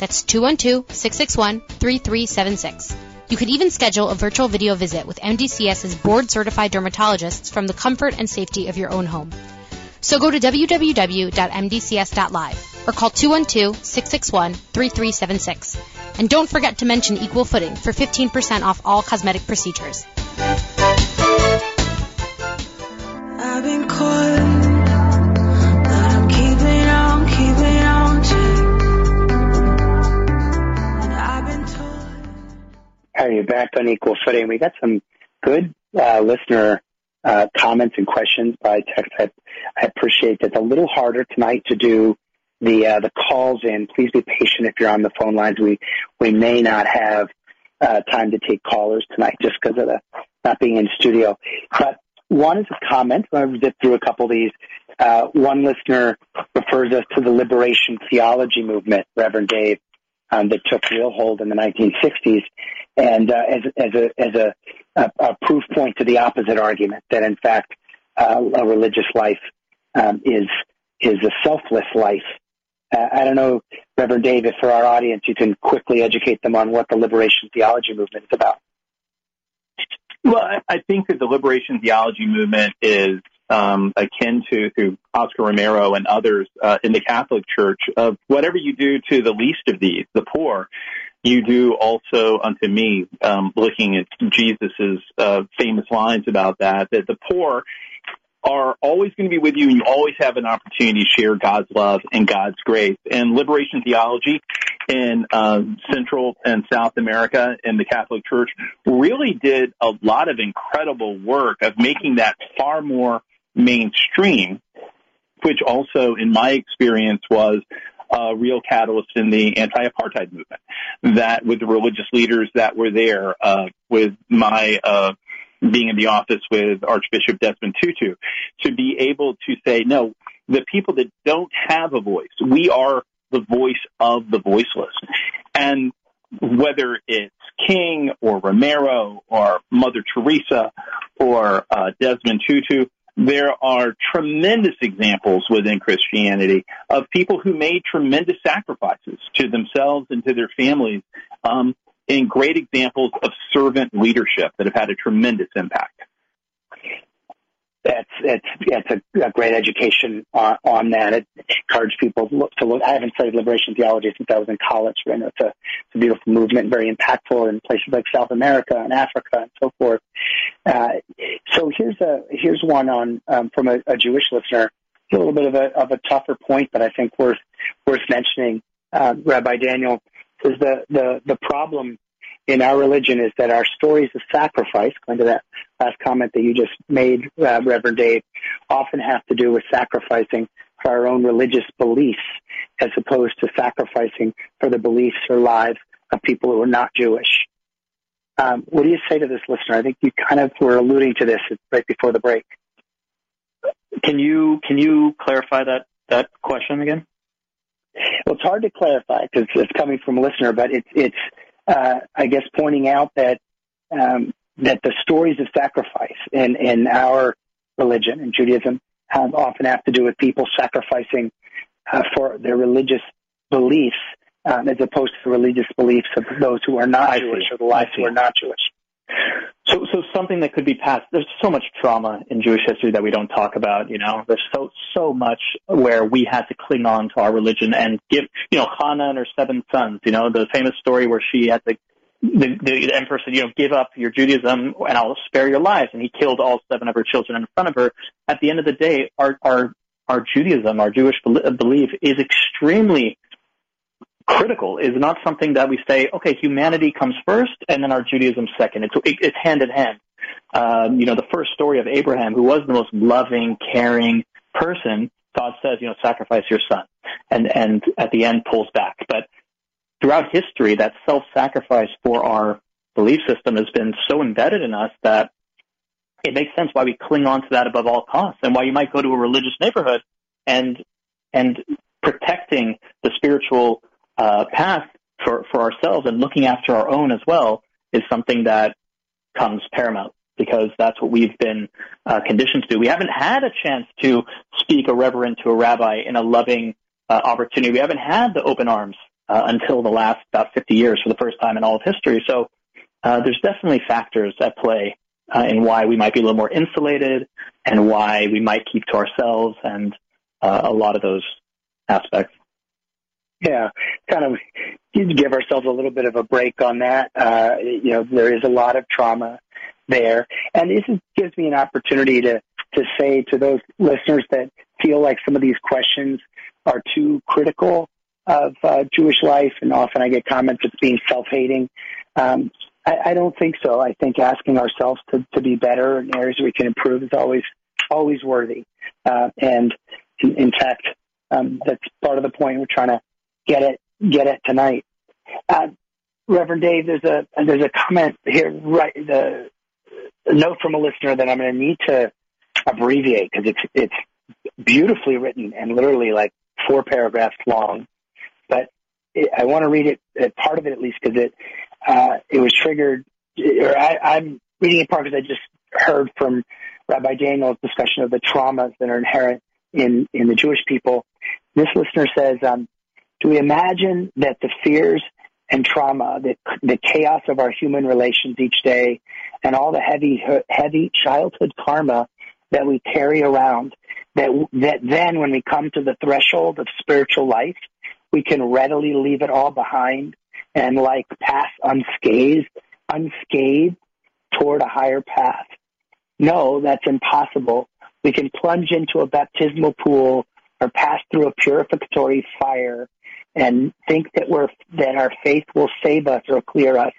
That's 212-661-3376. You could even schedule a virtual video visit with MDCS's board certified dermatologists from the comfort and safety of your own home. So go to www.mdcs.live or call 212-661-3376. And don't forget to mention Equal Footing for 15% off all cosmetic procedures. I've been but I'm keeping on, keeping on. Are you back on Equal Footing? We got some good uh, listener uh, comments and questions by text. I, I appreciate that. It's a little harder tonight to do the uh, the calls in. Please be patient if you're on the phone lines. We we may not have uh, time to take callers tonight just because of the not being in studio. But one is a comment. To zip through a couple of these. Uh, one listener refers us to the liberation theology movement, Reverend Dave, um, that took real hold in the 1960s, and uh, as, as a as a, a, a proof point to the opposite argument that in fact uh, a religious life um, is is a selfless life. Uh, I don't know, Reverend Dave, if for our audience you can quickly educate them on what the liberation theology movement is about. Well, I think that the liberation theology movement is um, akin to through Oscar Romero and others uh, in the Catholic Church of whatever you do to the least of these, the poor, you do also unto me. Um, looking at Jesus's uh, famous lines about that, that the poor are always going to be with you and you always have an opportunity to share God's love and God's grace. And liberation theology in uh, Central and South America and the Catholic Church really did a lot of incredible work of making that far more mainstream, which also, in my experience, was a real catalyst in the anti-apartheid movement. That with the religious leaders that were there, uh, with my uh, being in the office with Archbishop Desmond Tutu, to be able to say, no, the people that don't have a voice, we are the voice of the voiceless. And whether it's King or Romero or Mother Teresa or uh, Desmond Tutu, there are tremendous examples within Christianity of people who made tremendous sacrifices to themselves and to their families um, and great examples of servant leadership that have had a tremendous impact. That's yeah, it's a, a great education on, on that. It encourages people to look, to look. I haven't studied liberation theology since I was in college, but I know it's a, it's a beautiful movement, very impactful in places like South America and Africa and so forth. Uh, so here's a here's one on um, from a, a Jewish listener. A little bit of a of a tougher point, but I think worth worth mentioning. Uh, Rabbi Daniel is the the the problem in our religion is that our stories of sacrifice, going to that last comment that you just made, uh, Reverend Dave, often have to do with sacrificing for our own religious beliefs as opposed to sacrificing for the beliefs or lives of people who are not Jewish. Um, what do you say to this listener? I think you kind of were alluding to this right before the break. Can you can you clarify that that question again? Well, it's hard to clarify because it's coming from a listener, but it's it's uh, I guess pointing out that um, that the stories of sacrifice in in our religion and Judaism have, often have to do with people sacrificing uh, for their religious beliefs um, as opposed to the religious beliefs of those who are not I Jewish see. or the lives who are not Jewish. So, so something that could be passed. There's so much trauma in Jewish history that we don't talk about. You know, there's so so much where we had to cling on to our religion and give. You know, Hannah and her seven sons. You know, the famous story where she had to. The, the emperor said, you know, give up your Judaism and I'll spare your lives. And he killed all seven of her children in front of her. At the end of the day, our, our, our Judaism, our Jewish belief is extremely critical is not something that we say, okay, humanity comes first and then our Judaism second. It's, it's hand in hand. Um, you know, the first story of Abraham, who was the most loving, caring person, God says, you know, sacrifice your son, and and at the end pulls back. But throughout history, that self-sacrifice for our belief system has been so embedded in us that it makes sense why we cling on to that above all costs, and why you might go to a religious neighborhood and and protecting the spiritual uh, path for, for ourselves and looking after our own as well is something that comes paramount because that's what we've been uh, conditioned to do. We haven't had a chance to speak a reverend to a rabbi in a loving uh, opportunity. We haven't had the open arms uh, until the last about 50 years for the first time in all of history. So uh, there's definitely factors at play uh, in why we might be a little more insulated and why we might keep to ourselves and uh, a lot of those aspects. Yeah, kind of give ourselves a little bit of a break on that. Uh, you know, there is a lot of trauma there, and this is, gives me an opportunity to to say to those listeners that feel like some of these questions are too critical of uh, Jewish life, and often I get comments it's being self-hating. Um, I, I don't think so. I think asking ourselves to, to be better in areas we can improve is always always worthy. Uh, and in, in fact, um, that's part of the point we're trying to get it get it tonight. Uh, Reverend Dave, there's a there's a comment here, right? The, note from a listener that I'm going to need to abbreviate because it's it's beautifully written and literally like four paragraphs long. But it, I want to read it, uh, part of it at least, because it uh, it was triggered. Or I, I'm reading it part because I just heard from Rabbi Daniel's discussion of the traumas that are inherent in in the Jewish people. This listener says, um, do we imagine that the fears and trauma, the, the chaos of our human relations each day, and all the heavy, heavy childhood karma that we carry around that, that then when we come to the threshold of spiritual life, we can readily leave it all behind and like pass unscathed, unscathed toward a higher path. No, that's impossible. We can plunge into a baptismal pool or pass through a purificatory fire and think that we're that our faith will save us or clear us,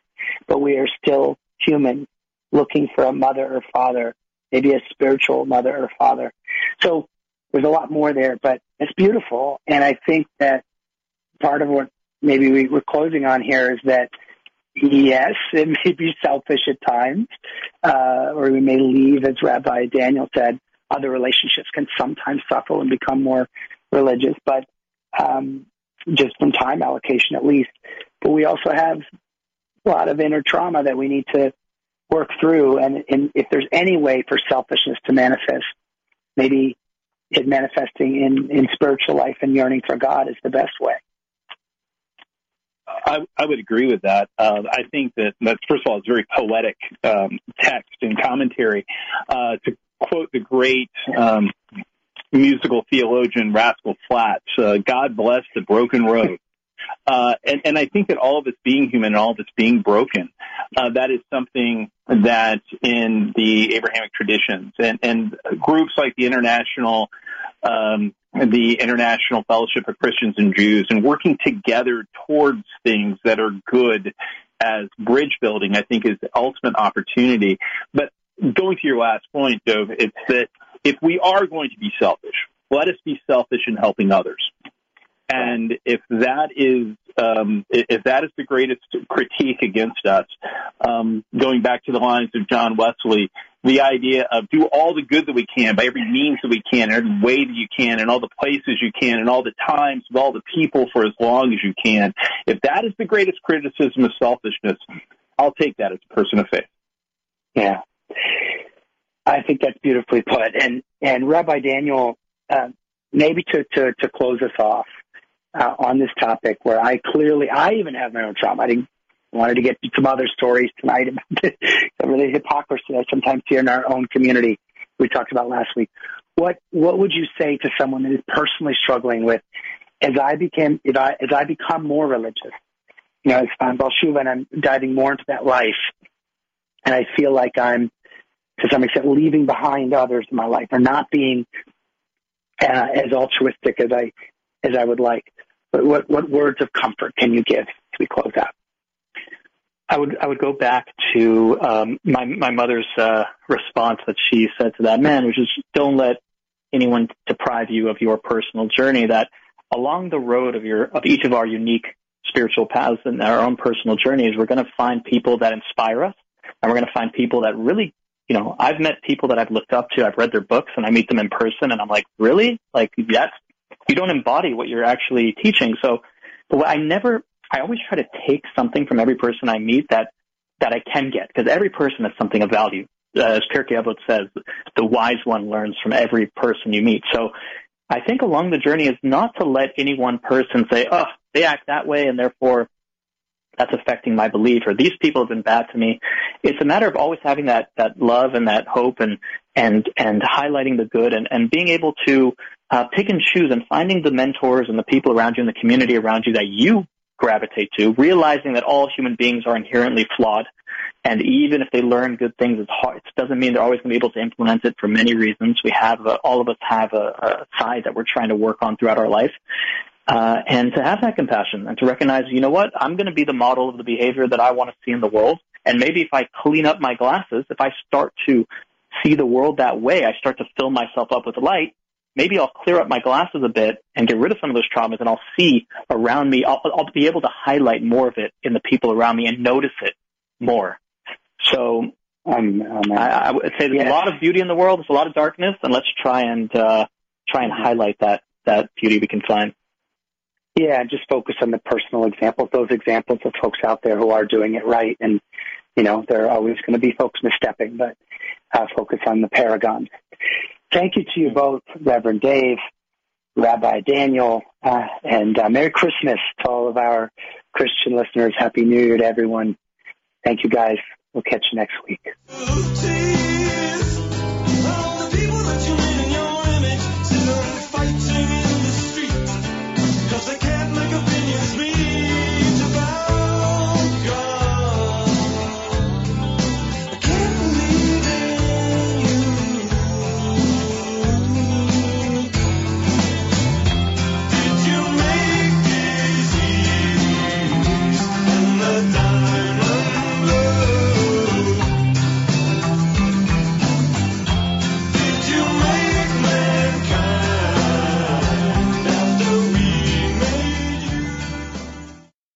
but we are still human, looking for a mother or father, maybe a spiritual mother or father. So there's a lot more there, but it's beautiful, and I think that part of what maybe we, we're closing on here is that yes, it may be selfish at times, uh, or we may leave, as Rabbi Daniel said, other relationships can sometimes suffer and become more religious, but um, just from time allocation at least. But we also have a lot of inner trauma that we need to work through. And, and if there's any way for selfishness to manifest, maybe it manifesting in, in spiritual life and yearning for God is the best way. I, I would agree with that. Uh, I think that, that, first of all, it's very poetic um, text and commentary. Uh, to quote the great um, musical theologian Rascal Flatts, uh, God bless the broken road. Uh, and, and I think that all of us being human and all of us being broken, uh, that is something that in the Abrahamic traditions and, and groups like the International, um, the International Fellowship of Christians and Jews and working together towards things that are good as bridge building, I think is the ultimate opportunity. But going to your last point, Dove, it's that if we are going to be selfish, let us be selfish in helping others. And if that is um, if that is the greatest critique against us, um, going back to the lines of John Wesley, the idea of do all the good that we can by every means that we can, in every way that you can, and all the places you can, and all the times with all the people for as long as you can. If that is the greatest criticism of selfishness, I'll take that as a person of faith. Yeah. I think that's beautifully put. And and Rabbi Daniel, uh, maybe to, to to close us off uh, on this topic, where I clearly I even have my own trauma. I didn't, wanted to get to some other stories tonight about the hypocrisy I sometimes see in our own community. We talked about last week. What what would you say to someone that is personally struggling with as I became as I as I become more religious? You know, as I'm Baal Teshuva and I'm diving more into that life, and I feel like I'm to some extent leaving behind others in my life or not being uh, as altruistic as I as I would like. But what what words of comfort can you give as we close out? I would I would go back to um, my my mother's uh, response that she said to that man, which is don't let anyone deprive you of your personal journey. That along the road of your of each of our unique spiritual paths and our own personal journeys, we're going to find people that inspire us, and we're going to find people that really you know, I've met people that I've looked up to, I've read their books and I meet them in person and I'm like, really? Like that's, you don't embody what you're actually teaching. So, but I never, I always try to take something from every person I meet that, that I can get because every person has something of value. Uh, as Pirkei Avot says, the wise one learns from every person you meet. So I think along the journey is not to let any one person say, oh, they act that way and therefore that's affecting my belief or these people have been bad to me. It's a matter of always having that, that love and that hope and, and, and highlighting the good and, and being able to uh, pick and choose and finding the mentors and the people around you and the community around you that you gravitate to, realizing that all human beings are inherently flawed. And even if they learn good things, it's hard. It doesn't mean they're always going to be able to implement it for many reasons. We have, a, all of us have a, a side that we're trying to work on throughout our life. Uh, and to have that compassion and to recognize, you know what, I'm going to be the model of the behavior that I want to see in the world. And maybe if I clean up my glasses, if I start to see the world that way, I start to fill myself up with light, maybe I'll clear up my glasses a bit and get rid of some of those traumas and I'll see around me, I'll, I'll be able to highlight more of it in the people around me and notice it more. So um, um, I, I, would say there's yeah. a lot of beauty in the world. There's a lot of darkness, and let's try and uh, try and mm-hmm. highlight that that beauty we can find. Yeah, just focus on the personal examples, those examples of folks out there who are doing it right. And, you know, there are always going to be folks misstepping, but uh, focus on the paragons. Thank you to you both, Reverend Dave, Rabbi Daniel, uh, and uh, Merry Christmas to all of our Christian listeners. Happy New Year to everyone. Thank you guys. We'll catch you next week.